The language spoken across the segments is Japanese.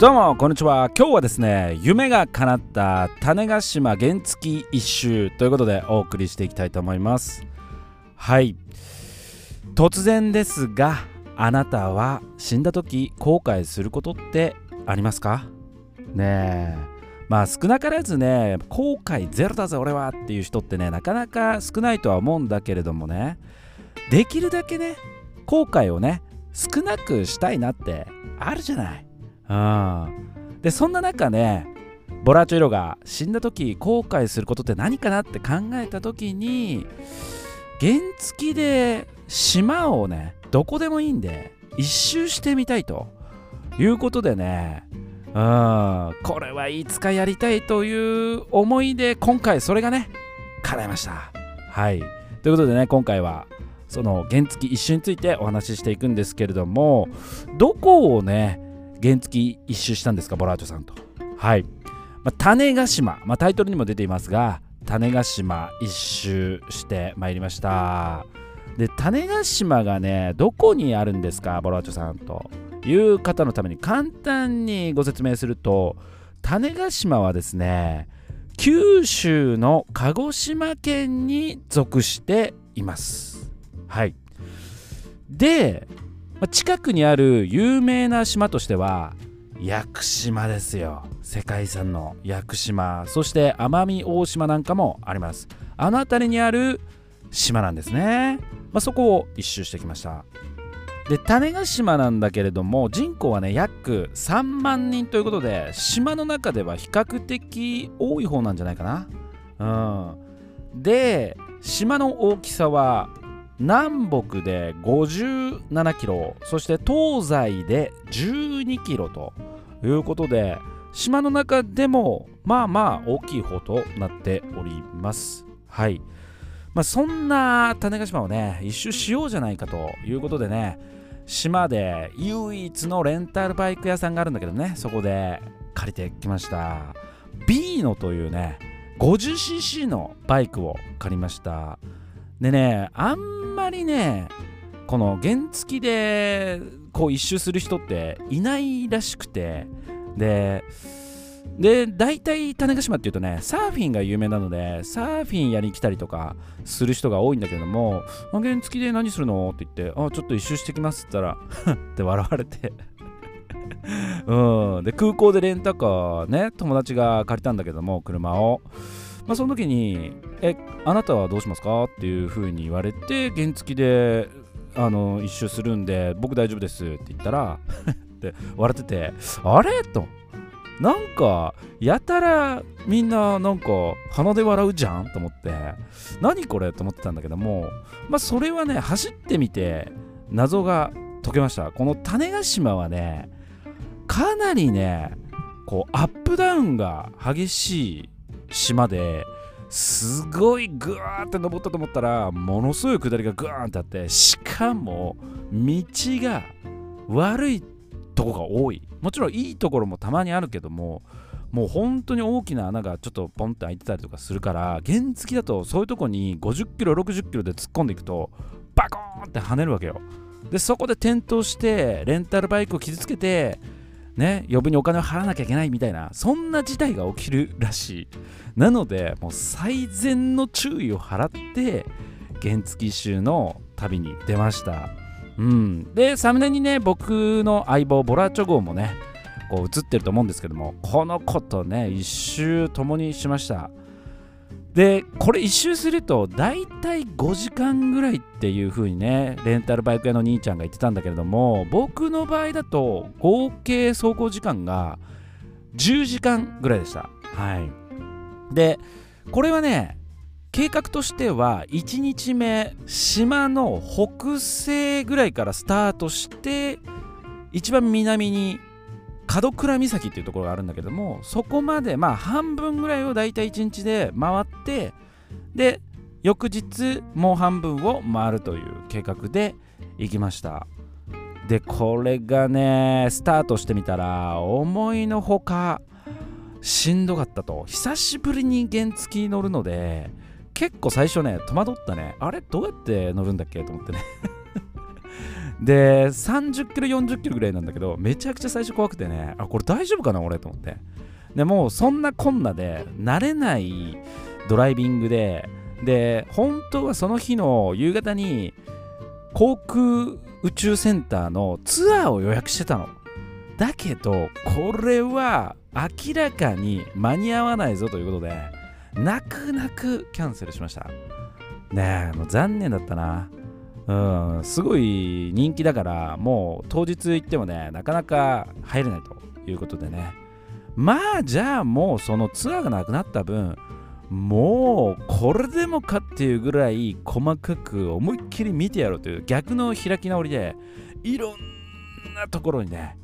どうもこんにちは。今日はですね夢が叶った種子島原付一周ということでお送りしていきたいと思います。はい。突然ですがあなたは死んだ時後悔することってありますか？ねえ。まあ少なからずね後悔ゼロだぜ俺はっていう人ってねなかなか少ないとは思うんだけれどもね。できるだけね後悔をね少なくしたいなってあるじゃない。うん。でそんな中ねボラチョイロが死んだ時後悔することって何かなって考えた時に原付で島をねどこでもいいんで一周してみたいということでねうん。これはいつかやりたいという思いで今回それがね叶いました。はい。ということでね今回はその原付一周についてお話ししていくんですけれどもどこをね原付一周したんですかボラーチョさんと。はい、まあ、種子島、まあ、タイトルにも出ていますが種子島一周してまいりました。で種子島がねどこにあるんですかボラーチョさんと。いう方のために簡単にご説明すると種子島はですね九州の鹿児島県に属しています。はい。で近くにある有名な島としては屋久島ですよ。世界遺産の屋久島。そして奄美大島なんかもあります。あの辺りにある島なんですね、まあ、そこを一周してきました。で種子島なんだけれども人口はね約3万人ということで島の中では比較的多い方なんじゃないかな。うん。で島の大きさは南北で57キロそして東西で12キロということで島の中でもまあまあ大きい方となっております。はい。まあそんな種子島をね一周しようじゃないかということでね島で唯一のレンタルバイク屋さんがあるんだけどねそこで借りてきました。ビーノというね 50cc のバイクを借りました。でねあんまりねこの原付でこう一周する人っていないらしくてでで大体種子島っていうとねサーフィンが有名なのでサーフィンやりに来たりとかする人が多いんだけども「原付で何するの?」って言って「あちょっと一周してきます」って言ったら って笑われてうん。で空港でレンタカーね友達が借りたんだけども車を。まあ、その時に「えあなたはどうしますか?」っていう風に言われて原付であの一周するんで僕大丈夫ですって言ったら って笑っててあれ？と。なんかやたらみんななんか鼻で笑うじゃん？と思って。何これ？と思ってたんだけどもまあそれはね走ってみて謎が解けました。この種子島はねかなりねこうアップダウンが激しい島ですごいグワーって登ったと思ったらものすごい下りがグワーンってあってしかも道が悪いとこが多い。もちろんいいところもたまにあるけどももう本当に大きな穴がちょっとポンって開いてたりとかするから原付だとそういうとこに50キロ60キロで突っ込んでいくとバコーンって跳ねるわけよ。でそこで転倒してレンタルバイクを傷つけてね、余分にお金を払わなきゃいけないみたいな、そんな事態が起きるらしい。なので、もう最善の注意を払って、原付州の旅に出ました。うん。で、サムネにね、僕の相棒、ボラチョ号もね、こう映ってると思うんですけども、この子とね、一周共にしました。でこれ一周すると大体5時間ぐらいっていう風にねレンタルバイク屋の兄ちゃんが言ってたんだけれども僕の場合だと合計走行時間が10時間ぐらいでした。はい。でこれはね計画としては1日目島の北西ぐらいからスタートして一番南に門倉岬っていうところがあるんだけどもそこまでまあ半分ぐらいを大体1日で回ってで翌日もう半分を回るという計画で行きました。でこれがねスタートしてみたら思いのほかしんどかったと。久しぶりに原付乗るので結構最初ね戸惑ったね。あれ？どうやって乗るんだっけ？と思ってね。で30キロ40キロぐらいなんだけどめちゃくちゃ最初怖くてねあこれ大丈夫かな俺と思って。でもうそんなこんなで慣れないドライビングでで本当はその日の夕方に航空宇宙センターのツアーを予約してたの。だけどこれは明らかに間に合わないぞということで泣く泣くキャンセルしました。ねえもう残念だったな。うんすごい人気だからもう当日行ってもねなかなか入れないということでね。まあじゃあもうそのツアーがなくなった分もうこれでもかっていうぐらい細かく思いっきり見てやろうという逆の開き直りでいろんなところにね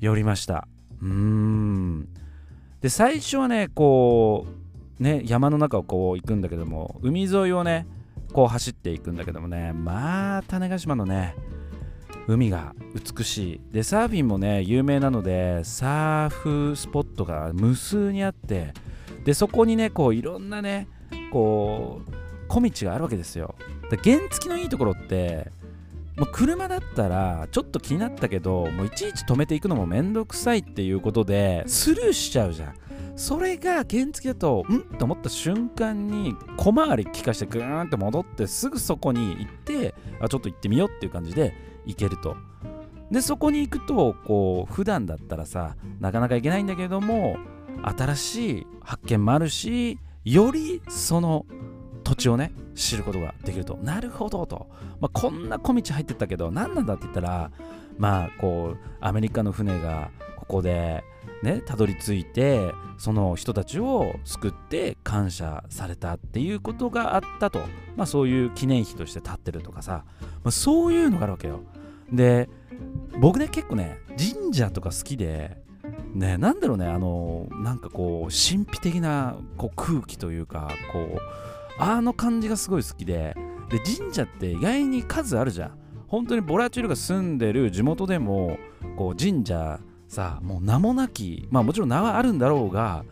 寄りました。うん。で最初はねこうね山の中をこう行くんだけども海沿いをねこう走っていくんだけどもねまあ種子島のね海が美しい。でサーフィンもね有名なのでサーフスポットが無数にあってでそこにねこういろんなねこう小道があるわけですよ。で原付きのいいところってもう車だったらちょっと気になったけどもういちいち止めていくのもめんどくさいっていうことでスルーしちゃうじゃん。それが原付だとん？と思った瞬間に小回り効かしてグーンって戻ってすぐそこに行ってあちょっと行ってみようっていう感じで行けると。でそこに行くとこう普段だったらさなかなか行けないんだけれども新しい発見もあるしよりその土地をね知ることができると。なるほどと、まあ、こんな小道入ってったけど何なんだって言ったらまあこうアメリカの船がここでねたどり着いてその人たちを救って感謝されたっていうことがあったと、まあ、そういう記念碑として立ってるとかさ、まあ、そういうのがあるわけよ。で僕ね結構ね神社とか好きでねなんだろうねあのなんかこう神秘的なこう空気というかこうあの感じがすごい好きで。で神社って意外に数あるじゃん。本当にボラチュールが住んでる地元でもこう神社さもう名もなきまあもちろん名はあるんだろうが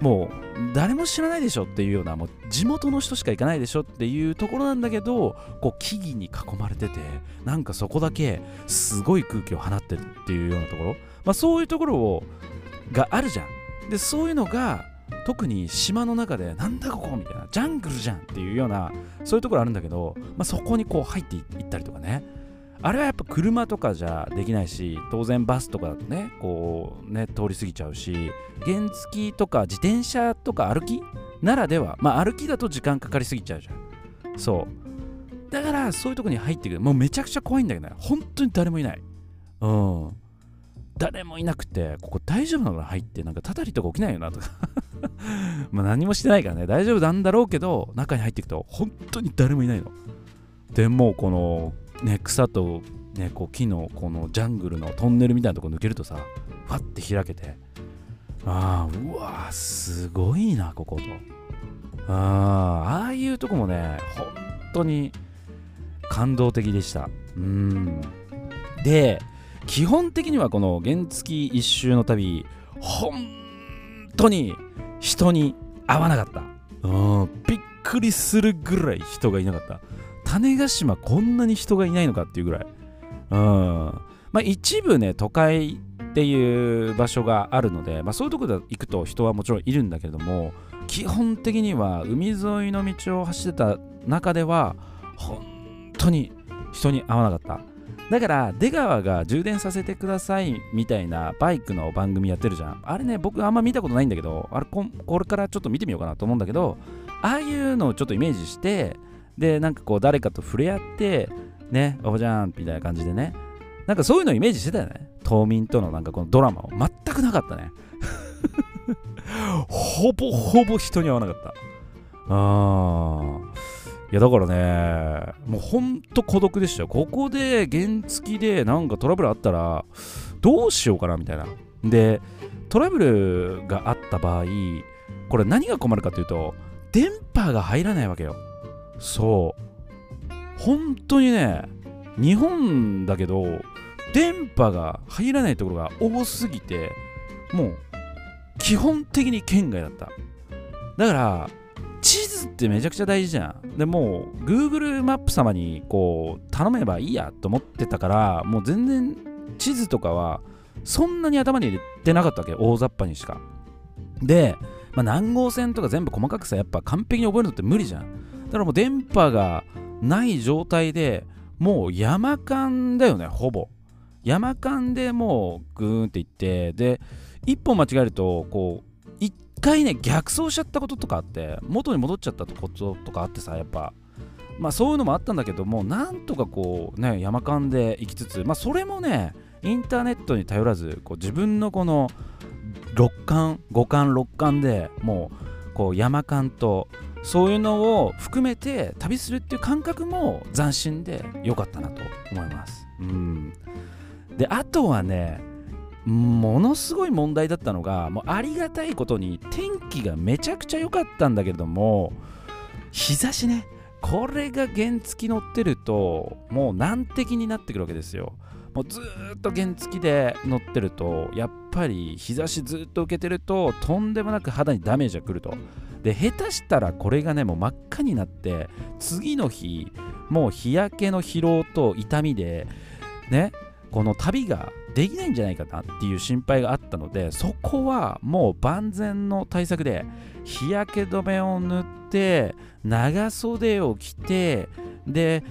もう誰も知らないでしょっていうようなもう地元の人しか行かないでしょっていうところなんだけどこう木々に囲まれててなんかそこだけすごい空気を放ってるっていうようなところ、まあ、そういうところをがあるじゃん。でそういうのが特に島の中でなんだここみたいなジャングルじゃんっていうようなそういうところあるんだけど、まあ、そこにこう入っていったりとかね。あれはやっぱ車とかじゃできないし当然バスとかだとねこうね通り過ぎちゃうし原付とか自転車とか歩きならではまあ歩きだと時間かかりすぎちゃうじゃん。そう。だからそういうとこに入ってくる。もうめちゃくちゃ怖いんだけどね。本当に誰もいない。うん。誰もいなくてここ大丈夫なの入ってなんかたたりとか起きないよなとか。まあ何もしてないからね。大丈夫なんだろうけど中に入っていくと本当に誰もいないの。でもうこのね、草と、ね、こう木のこのジャングルのトンネルみたいなとこ抜けるとさファッて開けてああうわすごいなここと。あああいうとこもね本当に感動的でした。うん。で基本的にはこの原付一周の旅本当に人に会わなかった。うんびっくりするぐらい人がいなかった。種子島こんなに人がいないのかっていうぐらい。うん。まあ一部ね、都会っていう場所があるので、まあそういうとこで行くと人はもちろんいるんだけれども、基本的には海沿いの道を走ってた中では、本当に人に会わなかった。だから出川が充電させてくださいみたいなバイクの番組やってるじゃん。あれね、僕あんま見たことないんだけど、あれこれからちょっと見てみようかなと思うんだけど、ああいうのをちょっとイメージして、でなんかこう誰かと触れ合ってねおじゃんみたいな感じでね。なんかそういうのをイメージしてたよね。島民とのなんかこのドラマを。全くなかったね。ほぼほぼ人に会わなかった。あいやだからねもうほんと孤独でしたよ。ここで原付でなんかトラブルあったらどうしようかなみたいな。でトラブルがあった場合これ何が困るかというと電波が入らないわけよ。そう。本当にね日本だけど電波が入らないところが多すぎてもう基本的に県外だった。だから地図ってめちゃくちゃ大事じゃん。でもう Google マップ様にこう頼めばいいやと思ってたからもう全然地図とかはそんなに頭に入れてなかったわけ大雑把にしか。で、まあ、何号線とか全部細かくさやっぱ完璧に覚えるのって無理じゃん。だからもう電波がない状態でもう山間だよねほぼ。山間でもうグーンって行ってで一本間違えるとこう一回ね逆走しちゃったこととかあって元に戻っちゃったこととかあってさやっぱ。まあそういうのもあったんだけどもなんとかこうね山間で行きつつまあそれもねインターネットに頼らずこう自分のこの六感五感六感でもうこう山間とそういうのを含めて旅するっていう感覚も斬新で良かったなと思います。うん。であとはねものすごい問題だったのがもうありがたいことに天気がめちゃくちゃ良かったんだけれども日差しね。これが原付乗ってるともう難敵になってくるわけですよ。もうずっと原付で乗ってるとやっぱり日差しずっと受けてるととんでもなく肌にダメージがくるとで下手したらこれがねもう真っ赤になって次の日もう日焼けの疲労と痛みでねこの旅ができないんじゃないかなっていう心配があったのでそこはもう万全の対策で日焼け止めを塗って長袖を着てで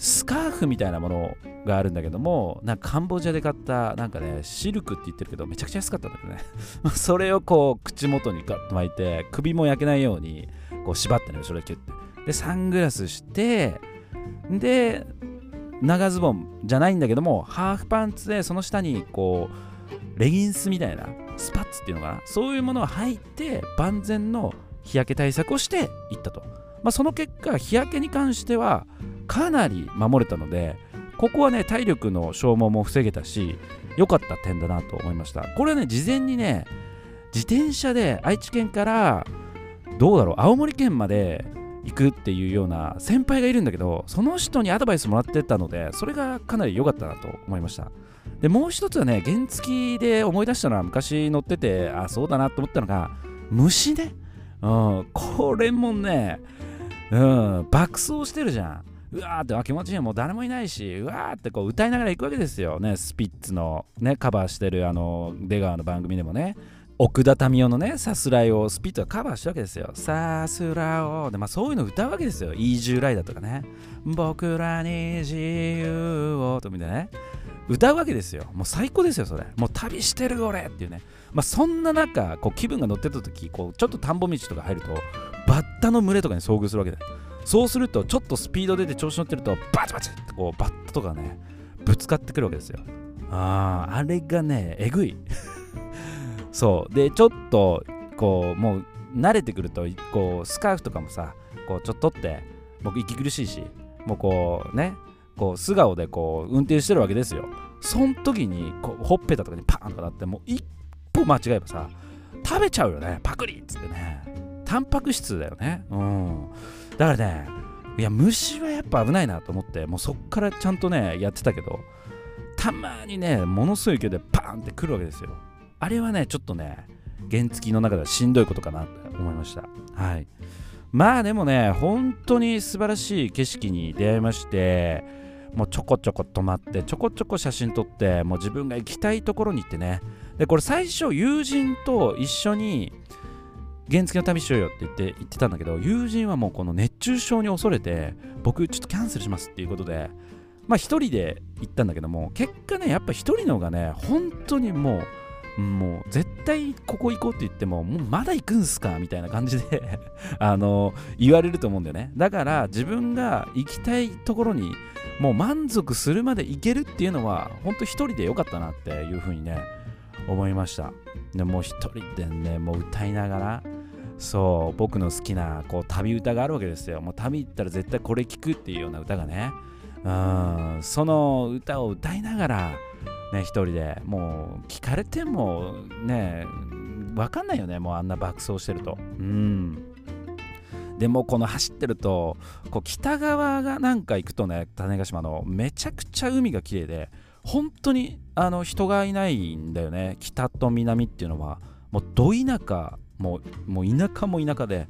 スカーフみたいなものがあるんだけどもなんかカンボジアで買ったなんかねシルクって言ってるけどめちゃくちゃ安かったんだけどね。それをこう口元にガッと巻いて首も焼けないようにこう縛ってね後ろでキュッて。でサングラスしてで長ズボンじゃないんだけどもハーフパンツでその下にこうレギンスみたいなスパッツっていうのかな。そういうものを履いて万全の日焼け対策をしていったと、まあ、その結果日焼けに関してはかなり守れたのでここはね体力の消耗も防げたし良かった点だなと思いました。これはね事前にね自転車で愛知県からどうだろう青森県まで行くっていうような先輩がいるんだけどその人にアドバイスもらってたのでそれがかなり良かったなと思いました。でもう一つはね原付で思い出したのは昔乗っててあそうだなと思ったのが虫ね、うん、これもね、うん、爆走してるじゃん。うわーって気持ちいいもう誰もいないしうわーってこう歌いながら行くわけですよねスピッツのねカバーしてるあの出川の番組でもね奥田民生のね、さすらいをスピットがカバーしたわけですよ。さすらを。で、まあそういうの歌うわけですよ。イージューライダーとかね。僕らに自由をとみたいなね。歌うわけですよ。もう最高ですよ、それ。もう旅してる俺っていうね。まあそんな中、こう気分が乗ってた時、こうちょっと田んぼ道とか入ると、バッタの群れとかに遭遇するわけだよ。そうすると、ちょっとスピード出て調子乗ってると、バチバチってこうバッタとかね、ぶつかってくるわけですよ。ああ、あれがね、えぐい。そう。でちょっとこうもう慣れてくるとこうスカーフとかもさこうちょっとって僕息苦しいしもうこうねこう素顔でこう運転してるわけですよ。そん時にこうほっぺたとかにパーンとかなってもう一歩間違えばさ食べちゃうよね。パクリっつってね。タンパク質だよね。うん。だからねいや虫はやっぱ危ないなと思ってもうそっからちゃんとねやってたけどたまにねものすごい勢いでパーンってくるわけですよあれはね、ちょっとね、原付の中ではしんどいことかなと思いました。はい。まあでもね、本当に素晴らしい景色に出会いまして、もうちょこちょこ止まって、ちょこちょこ写真撮って、もう自分が行きたいところに行ってね。で、これ最初、友人と一緒に原付の旅しようよって言って言ってたんだけど、友人はもうこの熱中症に恐れて、僕ちょっとキャンセルしますっていうことで、まあ一人で行ったんだけども、結果ね、やっぱ一人の方がね、本当にもう、もう絶対ここ行こうって言ってももうまだ行くんすかみたいな感じで あの言われると思うんだよね。だから自分が行きたいところにもう満足するまで行けるっていうのは本当一人でよかったなっていうふうにね思いました。でもう一人でねもう歌いながらそう僕の好きなこう旅歌があるわけですよ。もう旅行ったら絶対これ聴くっていうような歌がね。うんその歌を歌いながらね、一人で。もう聞かれてもね分かんないよね。もうあんな爆走してると。うん。でもこの走ってるとこう北側がなんか行くとね種子島のめちゃくちゃ海が綺麗で本当にあの人がいないんだよね。北と南っていうのはもうど田舎もうもう田舎も田舎で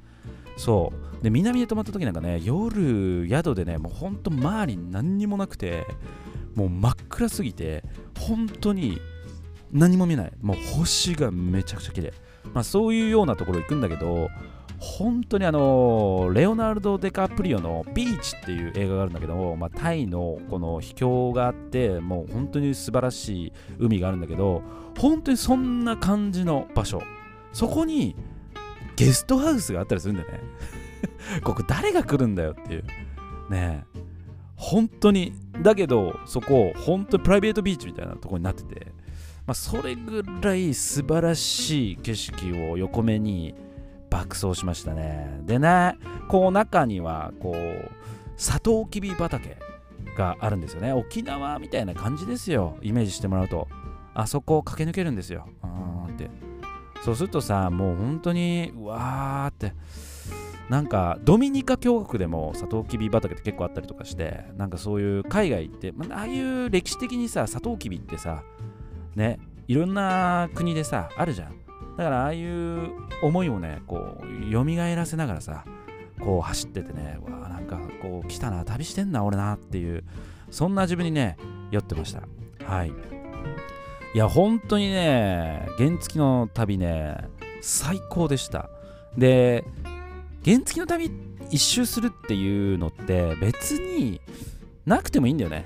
そう。で南で泊まった時なんかね夜宿でねもうほんと周り何にもなくてもう真っ暗すぎて本当に何も見えない。もう星がめちゃくちゃ綺麗。まあそういうようなところ行くんだけど本当にあのレオナルド・デカプリオの「ビーチ」っていう映画があるんだけどもまあ、タイのこの秘境があってもう本当に素晴らしい海があるんだけど本当にそんな感じの場所。そこにゲストハウスがあったりするんだよね。ここ誰が来るんだよっていう。ねえ。本当に。だけどそこ本当にプライベートビーチみたいなところになってて、まあ、それぐらい素晴らしい景色を横目に爆走しましたね。でねこう中にはこうサトウキビ畑があるんですよね。沖縄みたいな感じですよ。イメージしてもらうと。あそこを駆け抜けるんですよ。そうするとさもう本当にうわーってなんかドミニカ共和国でもサトウキビ畑って結構あったりとかしてなんかそういう海外行って、まああいう歴史的にさサトウキビってさねいろんな国でさあるじゃん。だからああいう思いをねこう蘇らせながらさこう走っててねわあなんかこう来たな旅してんな俺なっていうそんな自分にね酔ってました。はい。いや本当にね原付の旅ね最高でした。で原付の旅一周するっていうのって別になくてもいいんだよね。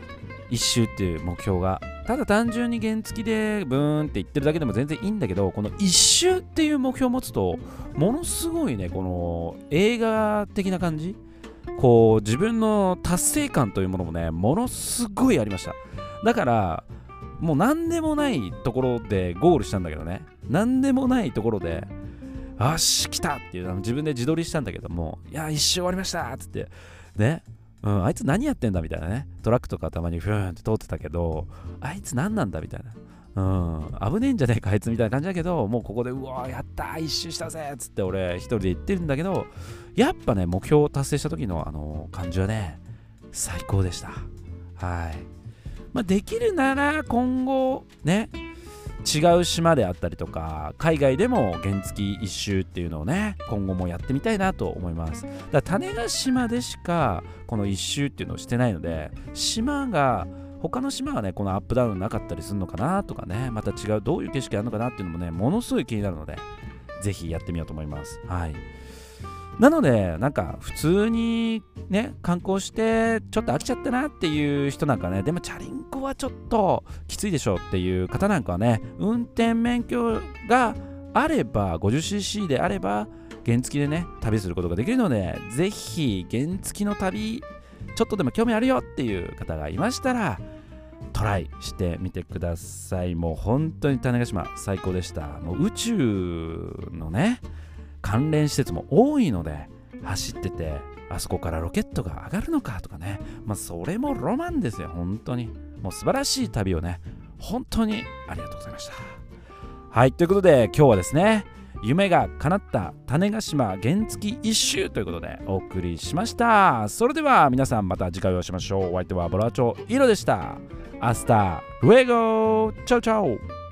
一周っていう目標が。ただ単純に原付でブーンって言ってるだけでも全然いいんだけどこの一周っていう目標を持つとものすごいねこの映画的な感じ。こう自分の達成感というものもねものすごいありました。だからもう何でもないところでゴールしたんだけどね何でもないところでよし、来たっていう、自分で自撮りしたんだけども、いや、一周終わりましたっつって、ね、うん、あいつ何やってんだみたいなね、トラックとかたまにふーんって通ってたけど、あいつ何なんだみたいな。うん、危ねえんじゃねえかあいつみたいな感じだけど、もうここで、うわやった一周したぜっつって俺一人で言ってるんだけど、やっぱね、目標を達成した時のあの感じはね、最高でした。はい。まあ、できるなら今後、ね、違う島であったりとか海外でも原付一周っていうのをね今後もやってみたいなと思います。だから種子島でしかこの一周っていうのをしてないので島が他の島がねこのアップダウンなかったりするのかなとかねまた違うどういう景色あるのかなっていうのもねものすごい気になるのでぜひやってみようと思います。はい。なので、なんか普通にね、観光してちょっと飽きちゃったなっていう人なんかね、でもチャリンコはちょっときついでしょうっていう方なんかはね、運転免許があれば、50cc であれば、原付でね、旅することができるので、ぜひ原付の旅、ちょっとでも興味あるよっていう方がいましたら、トライしてみてください。もう本当に種子島最高でした。もう宇宙のね、関連施設も多いので走っててあそこからロケットが上がるのかとかね。まあそれもロマンですよ本当に。もう素晴らしい旅をね本当にありがとうございました。はいということで今日はですね夢が叶った種子島原付一周ということでお送りしました。それでは皆さんまた次回お会いしましょう。お相手はボラチョイロでした。アスタルエゴチャオチャオ。